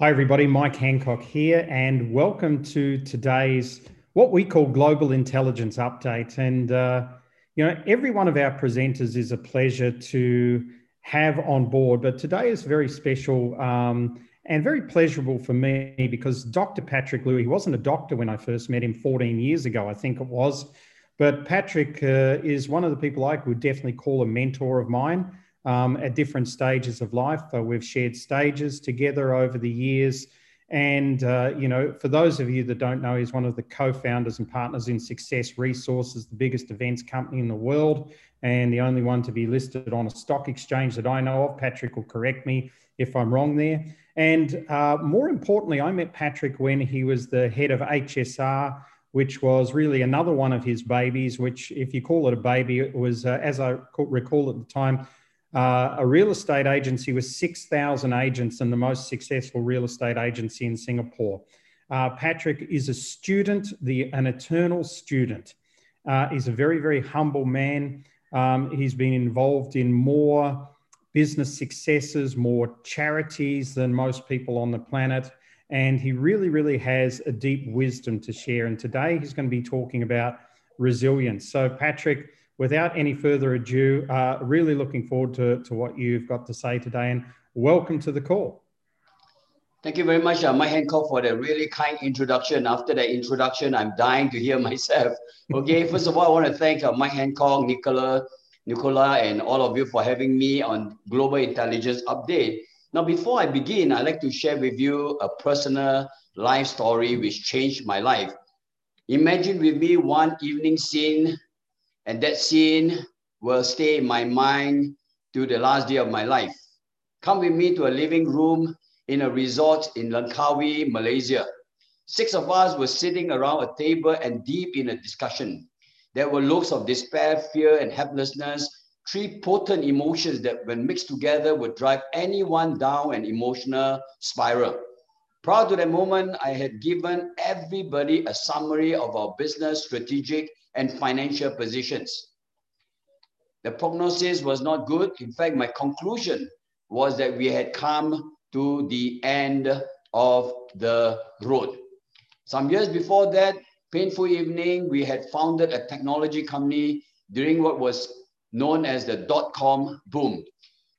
Hi, everybody. Mike Hancock here, and welcome to today's what we call Global Intelligence Update. And, uh, you know, every one of our presenters is a pleasure to have on board, but today is very special um, and very pleasurable for me because Dr. Patrick Liew, he wasn't a doctor when I first met him 14 years ago, I think it was, but Patrick uh, is one of the people I would definitely call a mentor of mine um, at different stages of life. Uh, we've shared stages together over the years. And, uh, you know, for those of you that don't know, he's one of the co founders and partners in Success Resources, the biggest events company in the world, and the only one to be listed on a stock exchange that I know of. Patrick will correct me if I'm wrong there. And uh, more importantly, I met Patrick when he was the head of HSR, which was really another one of his babies, which, if you call it a baby, it was, uh, as I recall at the time, uh, a real estate agency with 6,000 agents and the most successful real estate agency in Singapore. Uh, Patrick is a student, the, an eternal student. Uh, he's a very, very humble man. Um, he's been involved in more business successes, more charities than most people on the planet. And he really, really has a deep wisdom to share. And today he's going to be talking about resilience. So, Patrick, without any further ado, uh, really looking forward to, to what you've got to say today and welcome to the call. Thank you very much, uh, Mike Hancock, for the really kind introduction. After that introduction, I'm dying to hear myself. Okay, first of all, I want to thank uh, Mike Hancock, Nicola, Nicola, and all of you for having me on Global Intelligence Update. Now, before I begin, I'd like to share with you a personal life story which changed my life. Imagine with me one evening scene and that scene will stay in my mind to the last day of my life. Come with me to a living room in a resort in Langkawi, Malaysia. Six of us were sitting around a table and deep in a discussion. There were looks of despair, fear, and helplessness, three potent emotions that, when mixed together, would drive anyone down an emotional spiral. Prior to that moment, I had given everybody a summary of our business, strategic, and financial positions. The prognosis was not good. In fact, my conclusion was that we had come to the end of the road. Some years before that, painful evening, we had founded a technology company during what was known as the dot-com boom.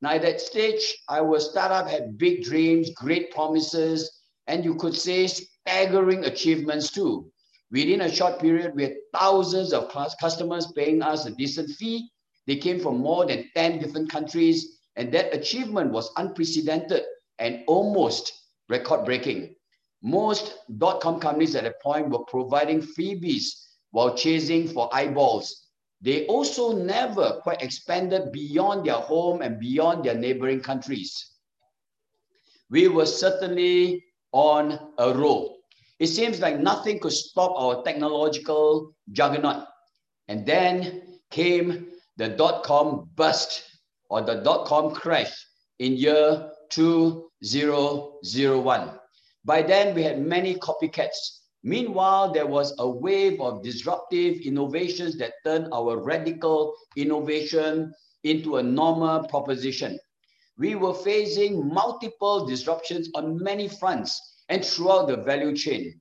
Now at that stage, our startup had big dreams, great promises, and you could say staggering achievements too. Within a short period, we had thousands of customers paying us a decent fee. They came from more than 10 different countries, and that achievement was unprecedented and almost record breaking. Most dot-com companies at that point were providing freebies while chasing for eyeballs. They also never quite expanded beyond their home and beyond their neighboring countries. We were certainly on a roll. It seems like nothing could stop our technological juggernaut. And then came the dot-com bust or the dot-com crash in year 2001. By then, we had many copycats. Meanwhile, there was a wave of disruptive innovations that turned our radical innovation into a normal proposition. We were facing multiple disruptions on many fronts and throughout the value chain.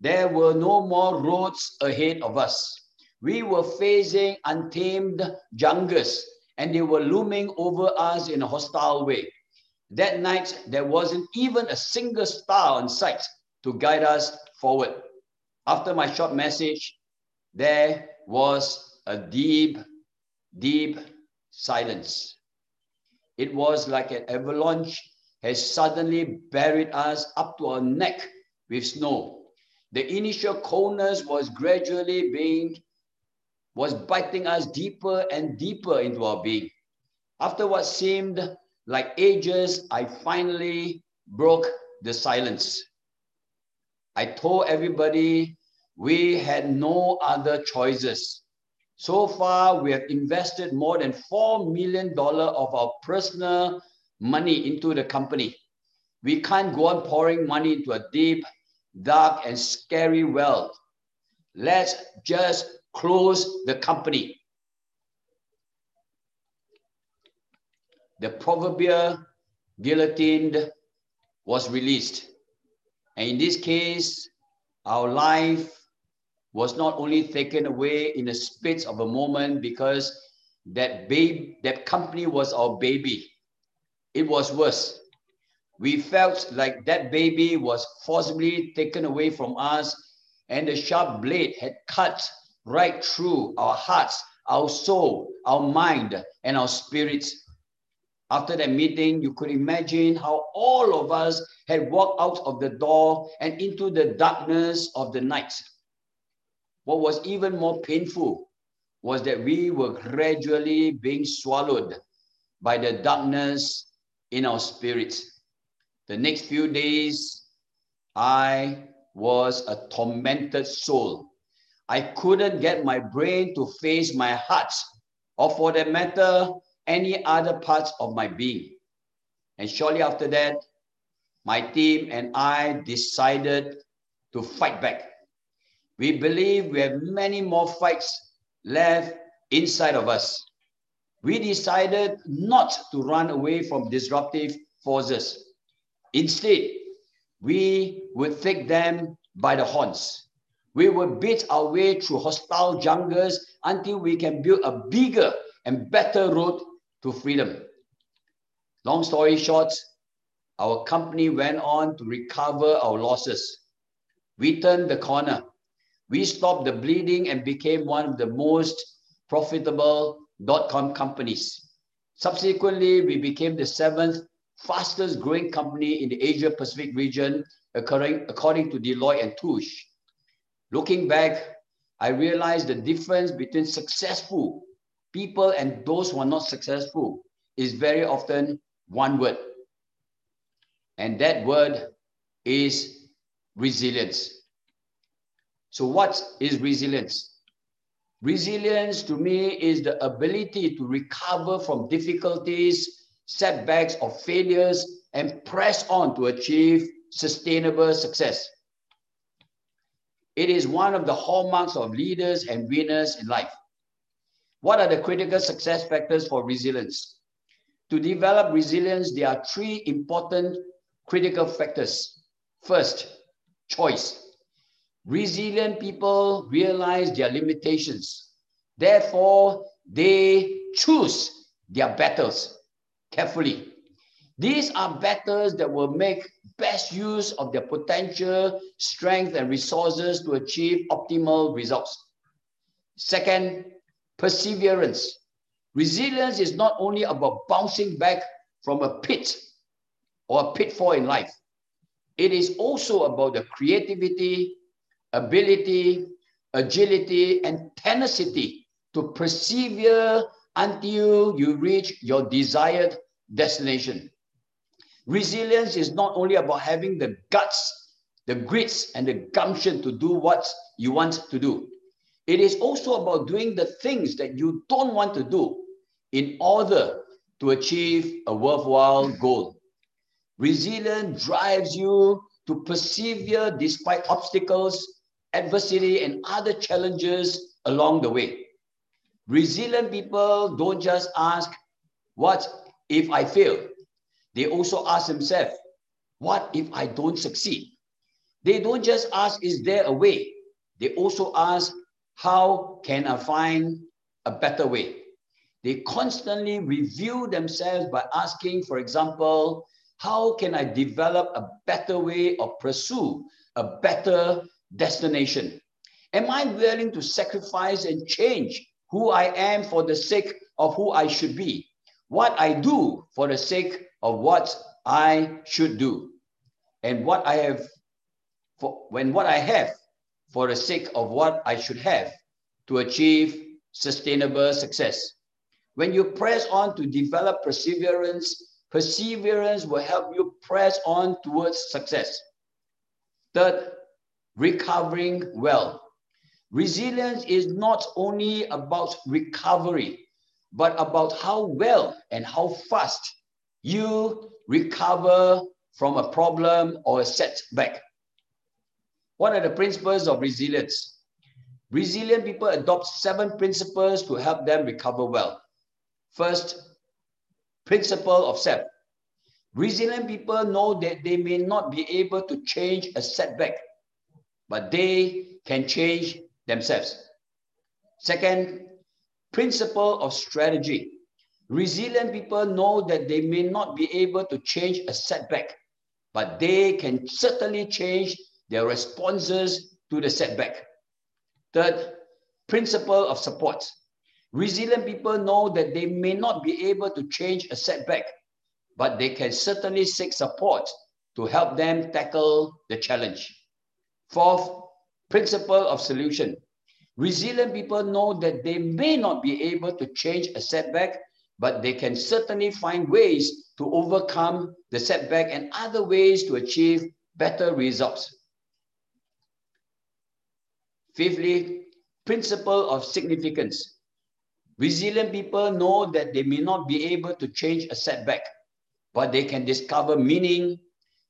There were no more roads ahead of us. We were facing untamed jungles and they were looming over us in a hostile way. That night, there wasn't even a single star on sight to guide us forward. After my short message, there was a deep, deep silence. It was like an avalanche has suddenly buried us up to our neck with snow. The initial coldness was gradually being, was biting us deeper and deeper into our being. After what seemed like ages, I finally broke the silence. I told everybody we had no other choices. So far, we have invested more than $4 million of our personal money into the company. We can't go on pouring money into a deep, dark, and scary well. Let's just close the company. The proverbial guillotined was released. And in this case, our life was not only taken away in a spit of a moment because that babe, that company was our baby. It was worse. We felt like that baby was forcibly taken away from us, and the sharp blade had cut right through our hearts, our soul, our mind, and our spirits. After that meeting, you could imagine how all of us had walked out of the door and into the darkness of the night. What was even more painful was that we were gradually being swallowed by the darkness in our spirits. The next few days, I was a tormented soul. I couldn't get my brain to face my heart, or for that matter, any other parts of my being. And shortly after that, my team and I decided to fight back. We believe we have many more fights left inside of us. We decided not to run away from disruptive forces. Instead, we would take them by the horns. We would beat our way through hostile jungles until we can build a bigger and better road to freedom. Long story short, our company went on to recover our losses. We turned the corner. We stopped the bleeding and became one of the most profitable dot-com companies. Subsequently, we became the seventh fastest growing company in the Asia Pacific region, according, according to Deloitte and Touche. Looking back, I realized the difference between successful people and those who are not successful is very often one word. And that word is resilience. So, what is resilience? Resilience to me is the ability to recover from difficulties, setbacks, or failures and press on to achieve sustainable success. It is one of the hallmarks of leaders and winners in life. What are the critical success factors for resilience? To develop resilience, there are three important critical factors. First, choice. Resilient people realize their limitations. Therefore, they choose their battles carefully. These are battles that will make best use of their potential, strength, and resources to achieve optimal results. Second, perseverance. Resilience is not only about bouncing back from a pit or a pitfall in life. It is also about the creativity, ability, agility, and tenacity to persevere until you reach your desired destination. Resilience is not only about having the guts, the grits, and the gumption to do what you want to do. It is also about doing the things that you don't want to do in order to achieve a worthwhile goal. Resilience drives you to persevere despite obstacles, adversity, and other challenges along the way. Resilient people don't just ask, What if I fail? They also ask themselves, what if I don't succeed? They don't just ask, is there a way? They also ask, how can I find a better way? They constantly review themselves by asking, for example, how can I develop a better way or pursue a better destination? Am I willing to sacrifice and change who I am for the sake of who I should be? What I do for the sake of what I should do and what I have for when what I have for the sake of what I should have to achieve sustainable success. When you press on to develop perseverance, perseverance will help you press on towards success. Third, recovering well. Resilience is not only about recovery, but about how well and how fast you recover from a problem or a setback. What are the principles of resilience? Resilient people adopt seven principles to help them recover well. First, principle of self. Resilient people know that they may not be able to change a setback, but they can change themselves. Second, principle of strategy. Resilient people know that they may not be able to change a setback, but they can certainly change their responses to the setback. Third, principle of support. Resilient people know that they may not be able to change a setback, but they can certainly seek support to help them tackle the challenge. Fourth, principle of solution. Resilient people know that they may not be able to change a setback, but they can certainly find ways to overcome the setback and other ways to achieve better results. Fifthly, principle of significance. Resilient people know that they may not be able to change a setback, but they can discover meaning,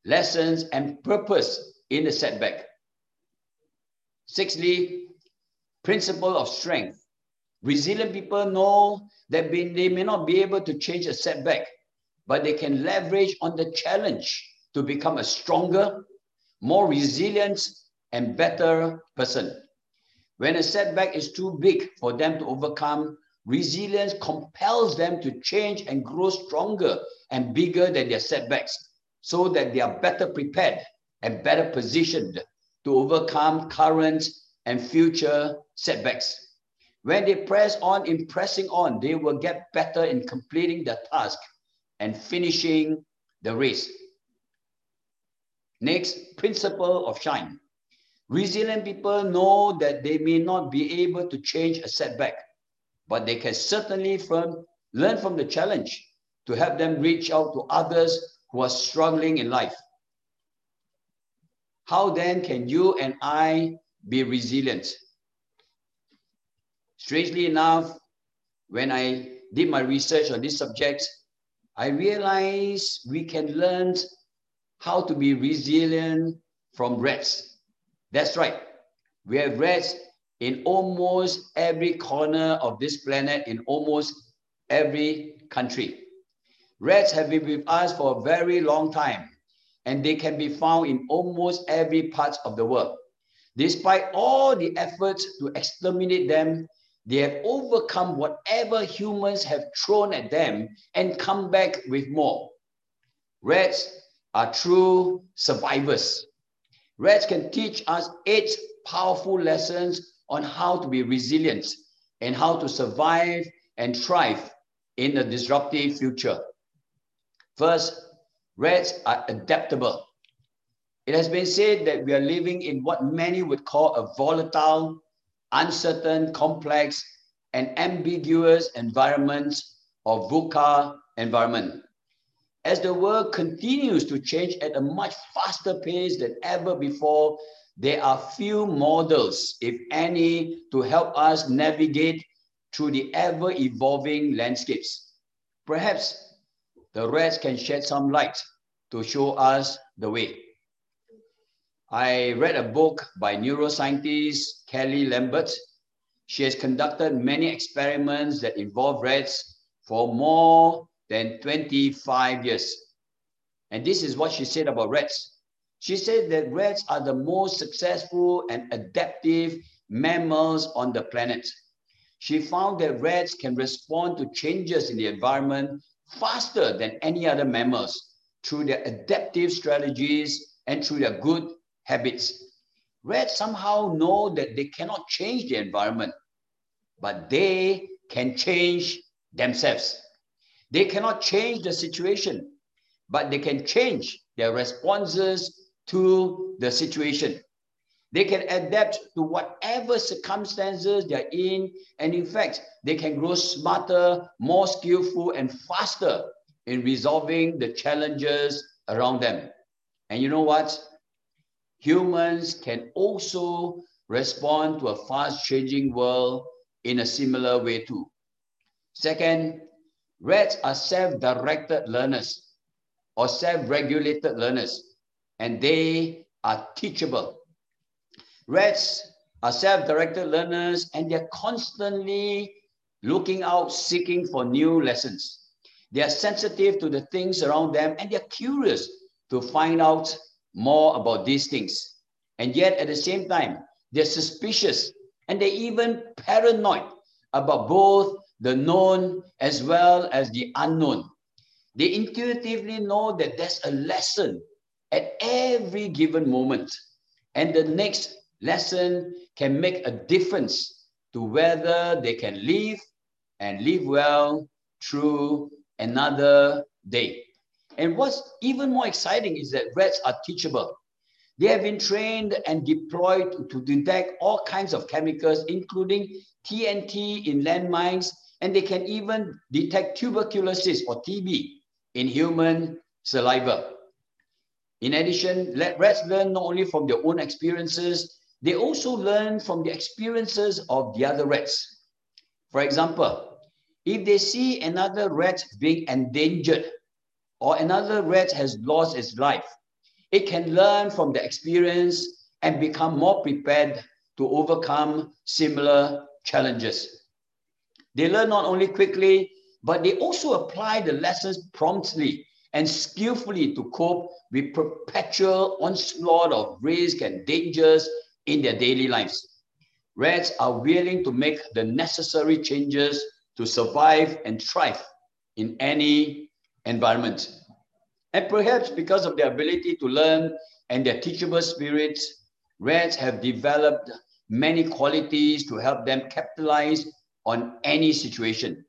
lessons, and purpose in the setback. Sixthly, principle of strength. Resilient people know that they may not be able to change a setback, but they can leverage on the challenge to become a stronger, more resilient, and better person. When a setback is too big for them to overcome, resilience compels them to change and grow stronger and bigger than their setbacks so that they are better prepared and better positioned to overcome current and future setbacks. When they press on in pressing on, they will get better in completing the task and finishing the race. Next, principle of shine. Resilient people know that they may not be able to change a setback, but they can certainly from, learn from the challenge to help them reach out to others who are struggling in life. How then can you and I be resilient? Strangely enough, when I did my research on this subject, I realized we can learn how to be resilient from rats. That's right. We have rats in almost every corner of this planet, in almost every country. Rats have been with us for a very long time, and they can be found in almost every part of the world. Despite all the efforts to exterminate them, they have overcome whatever humans have thrown at them and come back with more. Rats are true survivors. Rats can teach us eight powerful lessons on how to be resilient and how to survive and thrive in a disruptive future. First, rats are adaptable. It has been said that we are living in what many would call a volatile uncertain, complex, and ambiguous environment or VUCA environment. As the world continues to change at a much faster pace than ever before, there are few models, if any, to help us navigate through the ever-evolving landscapes. Perhaps the rest can shed some light to show us the way. I read a book by neuroscientist Kelly Lambert. She has conducted many experiments that involve rats for more than 25 years. And this is what she said about rats. She said that rats are the most successful and adaptive mammals on the planet. She found that rats can respond to changes in the environment faster than any other mammals through their adaptive strategies and through their good habits. Rats somehow know that they cannot change the environment, but they can change themselves. They cannot change the situation, but they can change their responses to the situation. They can adapt to whatever circumstances they're in. And in fact, they can grow smarter, more skillful, and faster in resolving the challenges around them. And you know what? humans can also respond to a fast changing world in a similar way too. Second, rats are self-directed learners or self-regulated learners, and they are teachable. Rats are self-directed learners and they're constantly looking out, seeking for new lessons. They are sensitive to the things around them and they're curious to find out more about these things. And yet, at the same time, they're suspicious and they're even paranoid about both the known as well as the unknown. They intuitively know that there's a lesson at every given moment. And the next lesson can make a difference to whether they can live and live well through another day. And what's even more exciting is that rats are teachable. They have been trained and deployed to detect all kinds of chemicals, including TNT in landmines, and they can even detect tuberculosis or TB in human saliva. In addition, let rats learn not only from their own experiences, they also learn from the experiences of the other rats. For example, if they see another rat being endangered or another rat has lost its life, it can learn from the experience and become more prepared to overcome similar challenges. They learn not only quickly, but they also apply the lessons promptly and skillfully to cope with perpetual onslaught of risk and dangers in their daily lives. Rats are willing to make the necessary changes to survive and thrive in any environment. And perhaps because of their ability to learn and their teachable spirits, rats have developed many qualities to help them capitalize on any situation.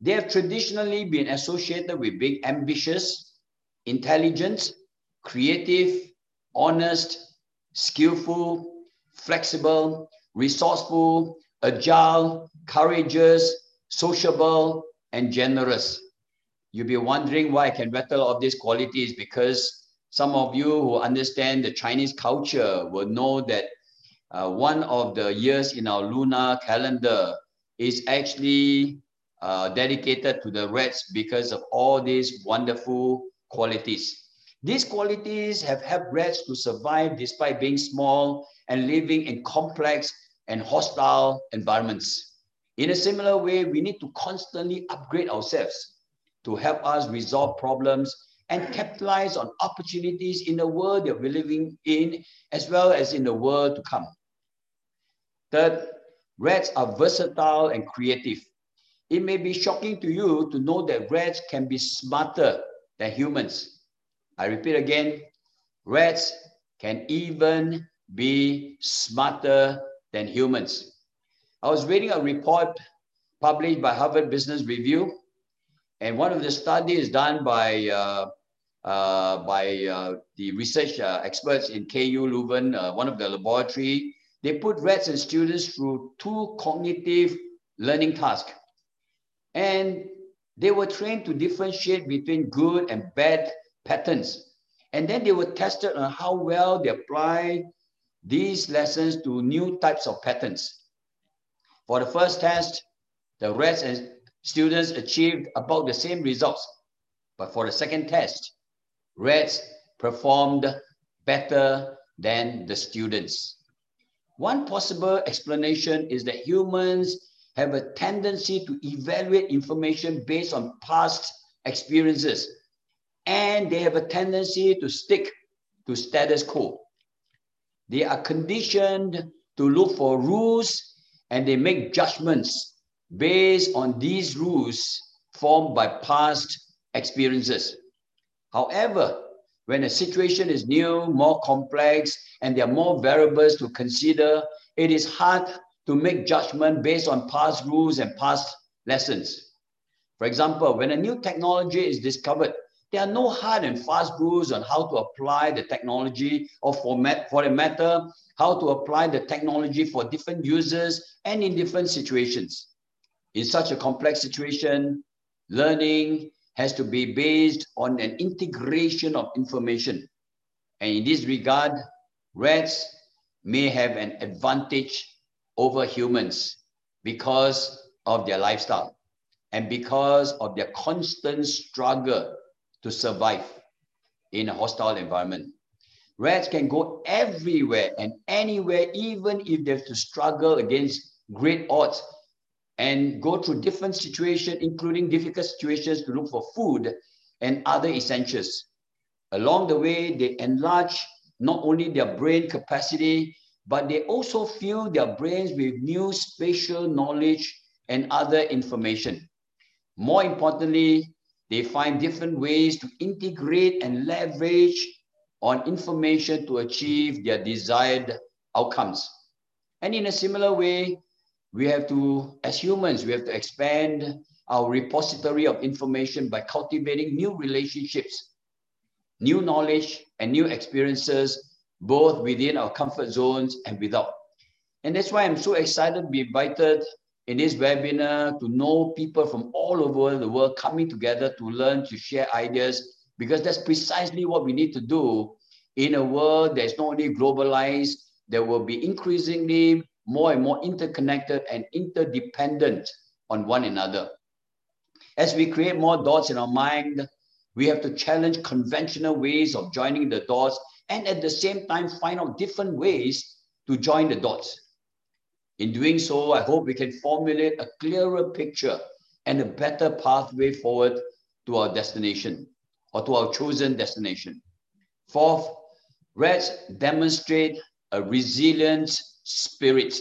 They have traditionally been associated with being ambitious, intelligent, creative, honest, skillful, flexible, resourceful, agile, courageous, sociable, and generous. You'll be wondering why I can rattle off these qualities because some of you who understand the Chinese culture will know that uh, one of the years in our lunar calendar is actually uh, dedicated to the rats because of all these wonderful qualities. These qualities have helped rats to survive despite being small and living in complex and hostile environments. In a similar way, we need to constantly upgrade ourselves to help us resolve problems and capitalize on opportunities in the world that we're living in, as well as in the world to come. Third, rats are versatile and creative. It may be shocking to you to know that rats can be smarter than humans. I repeat again, rats can even be smarter than humans. I was reading a report published by Harvard Business Review, and one of the studies done by uh, uh, by uh, the research uh, experts in KU Leuven, uh, one of the laboratory, they put rats and students through two cognitive learning tasks. And they were trained to differentiate between good and bad patterns. And then they were tested on how well they apply these lessons to new types of patterns. For the first test, the rats and students achieved about the same results. But for the second test, rats performed better than the students. One possible explanation is that humans have a tendency to evaluate information based on past experiences. And they have a tendency to stick to status quo. They are conditioned to look for rules and they make judgments based on these rules formed by past experiences. However, when a situation is new, more complex, and there are more variables to consider, it is hard to make judgment based on past rules and past lessons. For example, when a new technology is discovered, there are no hard and fast rules on how to apply the technology or for, for a matter, how to apply the technology for different users and in different situations. In such a complex situation, learning has to be based on an integration of information. And in this regard, rats may have an advantage over humans because of their lifestyle and because of their constant struggle to survive in a hostile environment. Rats can go everywhere and anywhere, even if they have to struggle against great odds. and go through different situations, including difficult situations to look for food and other essentials. Along the way, they enlarge not only their brain capacity, but they also fill their brains with new spatial knowledge and other information. More importantly, they find different ways to integrate and leverage on information to achieve their desired outcomes. And in a similar way, we have to, as humans, we have to expand our repository of information by cultivating new relationships, new knowledge, and new experiences, both within our comfort zones and without. And that's why I'm so excited to be invited in this webinar to know people from all over the world coming together to learn, to share ideas, because that's precisely what we need to do in a world that's not only globalized, there will be increasingly more and more interconnected and interdependent on one another. As we create more dots in our mind, we have to challenge conventional ways of joining the dots and at the same time find out different ways to join the dots. In doing so, I hope we can formulate a clearer picture and a better pathway forward to our destination or to our chosen destination. Fourth, rats demonstrate a resilient spirit.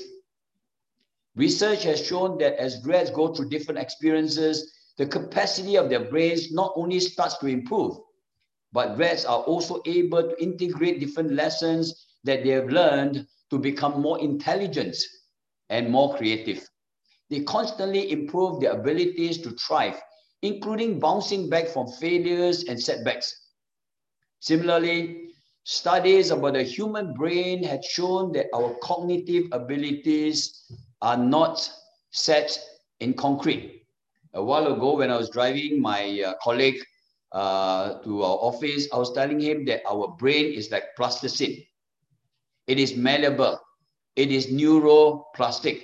Research has shown that as rats go through different experiences, the capacity of their brains not only starts to improve, but rats are also able to integrate different lessons that they have learned to become more intelligent and more creative. They constantly improve their abilities to thrive, including bouncing back from failures and setbacks. Similarly, Studies about the human brain had shown that our cognitive abilities are not set in concrete. A while ago, when I was driving my uh, colleague uh, to our office, I was telling him that our brain is like plasticine. It is malleable. It is neuroplastic.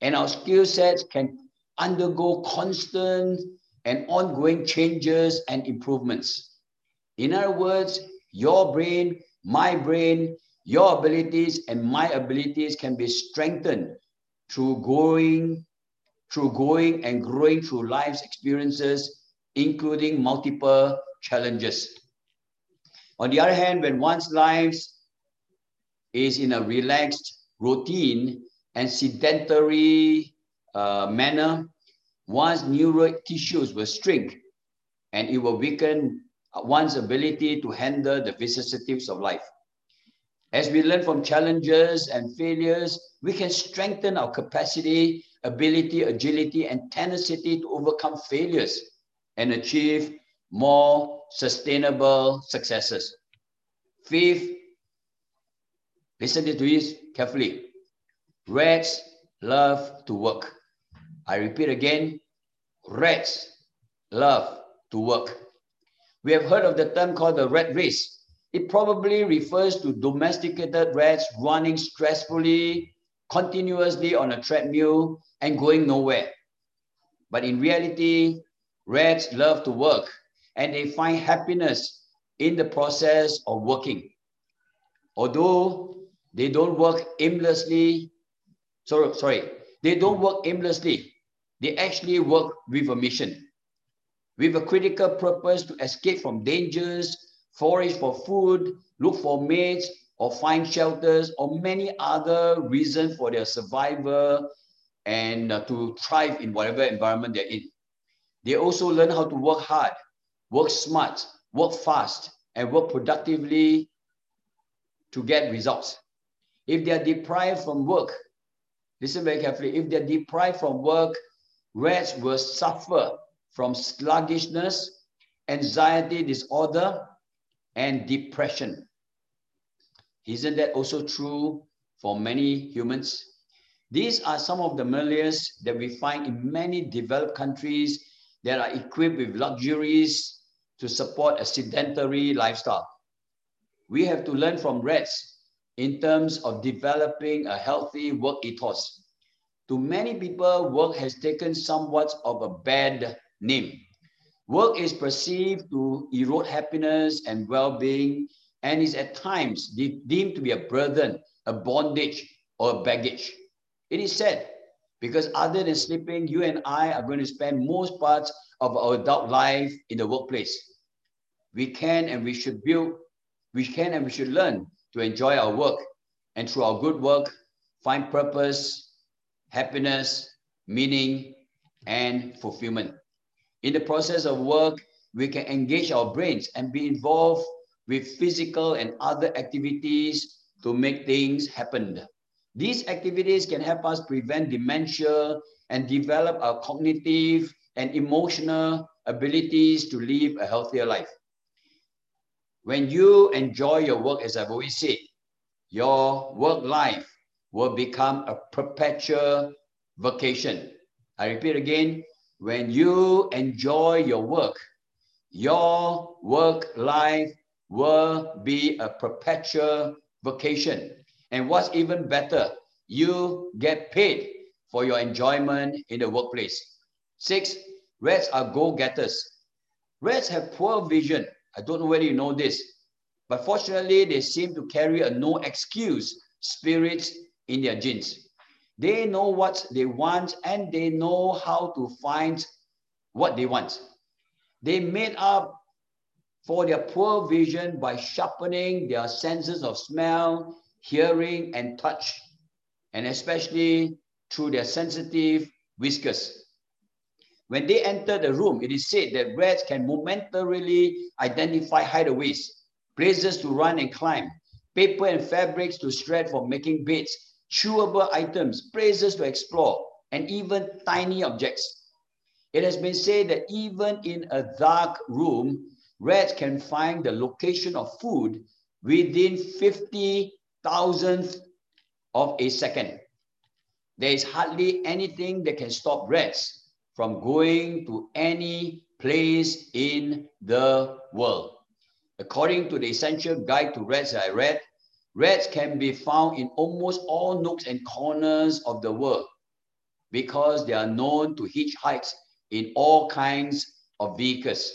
And our skill sets can undergo constant and ongoing changes and improvements. In other words, your brain, my brain, your abilities and my abilities can be strengthened through going, through going and growing through life's experiences, including multiple challenges. On the other hand, when one's life is in a relaxed routine and sedentary uh, manner, one's neural tissues will shrink and it will weaken one's ability to handle the vicissitudes of life. As we learn from challenges and failures, we can strengthen our capacity, ability, agility, and tenacity to overcome failures and achieve more sustainable successes. Fifth, listen to this carefully. Rats love to work. I repeat again, rats love to work. We have heard of the term called the rat race. It probably refers to domesticated rats running stressfully, continuously on a treadmill and going nowhere. But in reality, rats love to work and they find happiness in the process of working. Although they don't work aimlessly, sorry, sorry, they don't work aimlessly. They actually work with a mission with a critical purpose to escape from dangers, forage for food, look for mates, or find shelters, or many other reasons for their survival and uh, to thrive in whatever environment they're in. They also learn how to work hard, work smart, work fast, and work productively to get results. If they are deprived from work, listen very carefully, if they're deprived from work, rats will suffer from sluggishness, anxiety disorder, and depression. Isn't that also true for many humans? These are some of the maladies that we find in many developed countries that are equipped with luxuries to support a sedentary lifestyle. We have to learn from rats in terms of developing a healthy work ethos. To many people, work has taken somewhat of a bad name. Work is perceived to erode happiness and well-being and is at times de deemed to be a burden, a bondage, or a baggage. It is said Because other than sleeping, you and I are going to spend most parts of our adult life in the workplace. We can and we should build, we can and we should learn to enjoy our work and through our good work, find purpose, happiness, meaning, and fulfillment. In the process of work, we can engage our brains and be involved with physical and other activities to make things happen. These activities can help us prevent dementia and develop our cognitive and emotional abilities to live a healthier life. When you enjoy your work, as I've always said, your work life will become a perpetual vacation. I repeat again, when you enjoy your work, your work life will be a perpetual vacation. And what's even better, you get paid for your enjoyment in the workplace. Six, rats are go-getters. Rats have poor vision. I don't know whether you know this, but fortunately, they seem to carry a no excuse spirit in their genes. They know what they want and they know how to find what they want. They made up for their poor vision by sharpening their senses of smell, hearing, and touch, and especially through their sensitive whiskers. When they enter the room, it is said that rats can momentarily identify hideaways, places to run and climb, paper and fabrics to shred for making beds, chewable items, places to explore, and even tiny objects. It has been said that even in a dark room, rats can find the location of food within 50 thousandth of a second. There is hardly anything that can stop rats from going to any place in the world. According to the Essential Guide to Rats I read, rats can be found in almost all nooks and corners of the world because they are known to hitchhike in all kinds of vehicles.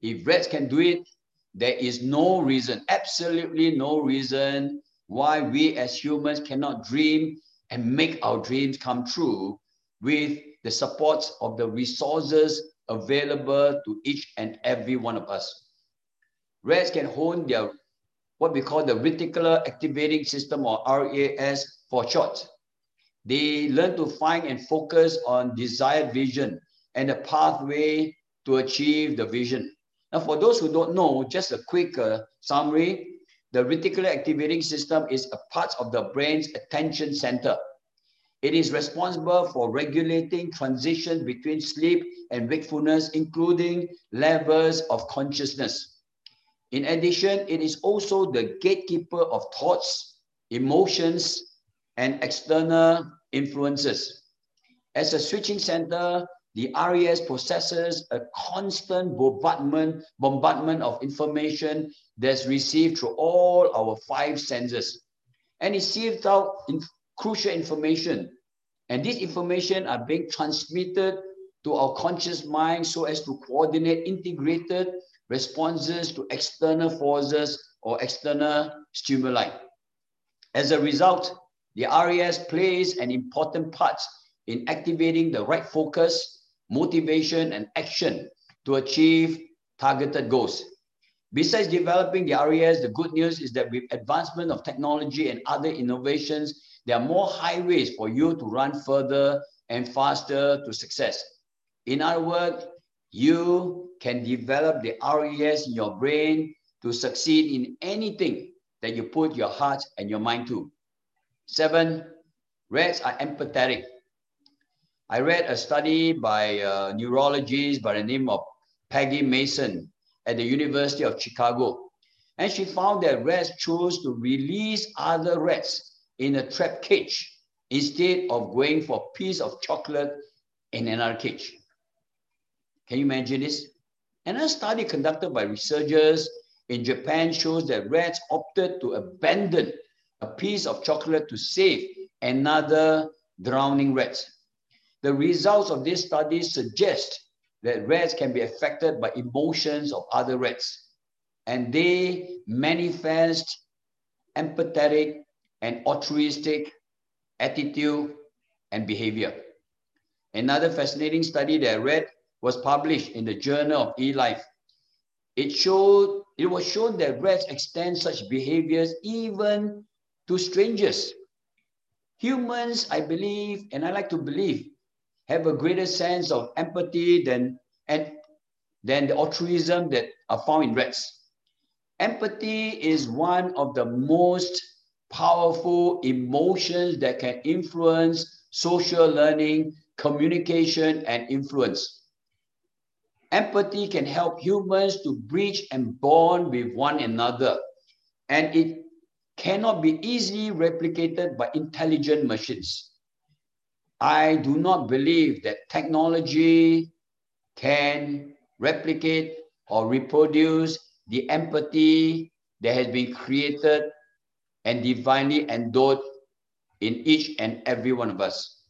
If rats can do it, there is no reason, absolutely no reason why we as humans cannot dream and make our dreams come true with the support of the resources available to each and every one of us. Rats can hone their what we call the reticular activating system or RAS for short. They learn to find and focus on desired vision and the pathway to achieve the vision. Now, for those who don't know, just a quick uh, summary, the reticular activating system is a part of the brain's attention center. It is responsible for regulating transition between sleep and wakefulness, including levels of consciousness. In addition, it is also the gatekeeper of thoughts, emotions, and external influences. As a switching center, the RAS processes a constant bombardment, bombardment of information that's received through all our five senses. And it sieves out crucial information. And this information are being transmitted to our conscious mind so as to coordinate integrated responses to external forces or external stimuli. As a result, the RAS plays an important part in activating the right focus, motivation, and action to achieve targeted goals. Besides developing the RAS, the good news is that with advancement of technology and other innovations, there are more highways for you to run further and faster to success. In other words, you can develop the RAS in your brain to succeed in anything that you put your heart and your mind to. Seven, rats are empathetic. I read a study by a neurologist by the name of Peggy Mason at the University of Chicago. And she found that rats chose to release other rats in a trap cage instead of going for a piece of chocolate in another cage. Can you imagine this? Another study conducted by researchers in Japan shows that rats opted to abandon a piece of chocolate to save another drowning rat. The results of this study suggest that rats can be affected by emotions of other rats, and they manifest empathetic and altruistic attitude and behavior. Another fascinating study that I read was published in the Journal of eLife. It showed it was shown that rats extend such behaviors even to strangers. Humans, I believe, and I like to believe, have a greater sense of empathy than and than the altruism that are found in rats. Empathy is one of the most powerful emotions that can influence social learning, communication, and influence. Empathy can help humans to bridge and bond with one another, and it cannot be easily replicated by intelligent machines. I do not believe that technology can replicate or reproduce the empathy that has been created and divinely endowed in each and every one of us.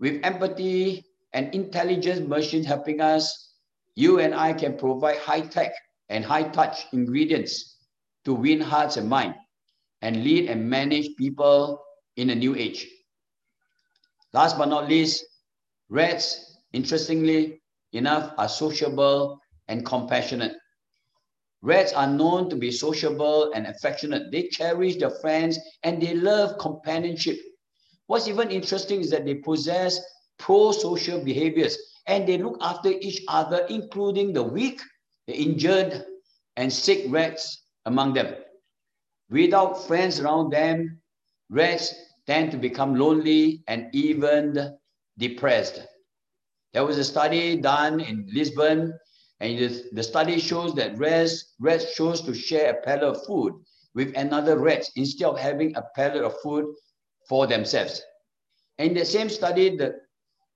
With empathy and intelligence machines helping us, you and I can provide high tech and high touch ingredients to win hearts and minds and lead and manage people in a new age. Last but not least, rats, interestingly enough, are sociable and compassionate. Rats are known to be sociable and affectionate. They cherish their friends and they love companionship. What's even interesting is that they possess pro-social behaviors and they look after each other, including the weak, the injured, and sick rats among them. Without friends around them, rats tend to become lonely and even depressed. There was a study done in Lisbon and the study shows that rats, rats chose to share a pellet of food with another rat instead of having a pellet of food for themselves. In the same study, the,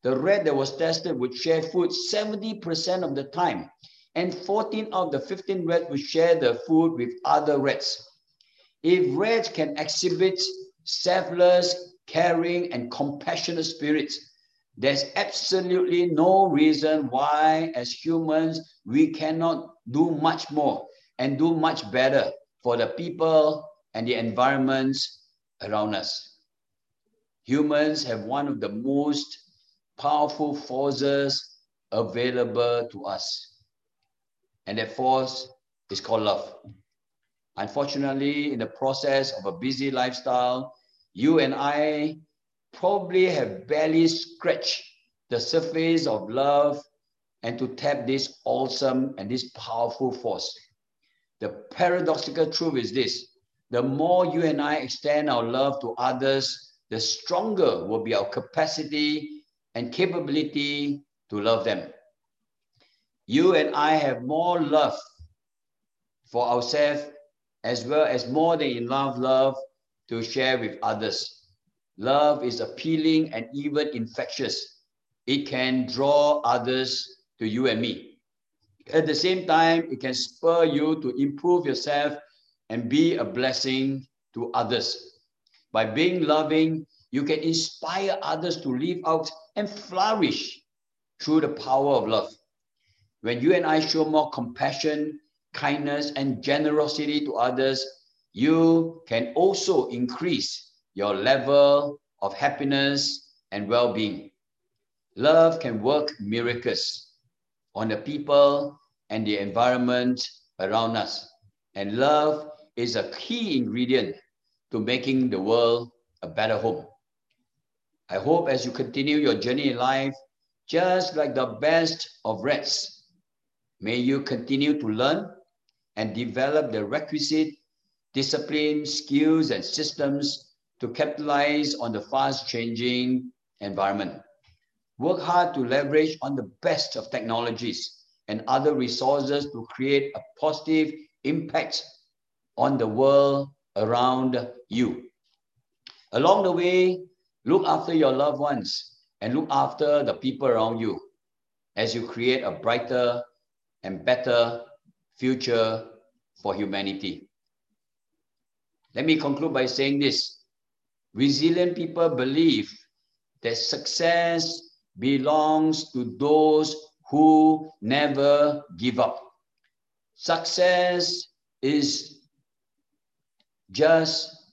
the rat that was tested would share food 70% of the time. And 14 of the 15 rats would share the food with other rats. If rats can exhibit selfless, caring, and compassionate spirits, there's absolutely no reason why, as humans, we cannot do much more and do much better for the people and the environments around us. Humans have one of the most powerful forces available to us. And that force is called love. Unfortunately, in the process of a busy lifestyle, you and I probably have barely scratched the surface of love and to tap this awesome and this powerful force. The paradoxical truth is this the more you and I extend our love to others, the stronger will be our capacity and capability to love them. You and I have more love for ourselves as well as more than enough love to share with others. Love is appealing and even infectious. It can draw others to you and me. At the same time, it can spur you to improve yourself and be a blessing to others. By being loving, you can inspire others to live out and flourish through the power of love. When you and I show more compassion, kindness, and generosity to others, you can also increase your level of happiness and well being. Love can work miracles on the people and the environment around us. And love is a key ingredient to making the world a better home. I hope as you continue your journey in life, just like the best of rats, may you continue to learn and develop the requisite discipline, skills, and systems to capitalize on the fast changing environment. Work hard to leverage on the best of technologies and other resources to create a positive impact on the world around you. Along the way, look after your loved ones and look after the people around you as you create a brighter and better future for humanity. Let me conclude by saying this resilient people believe that success belongs to those who never give up. Success is just,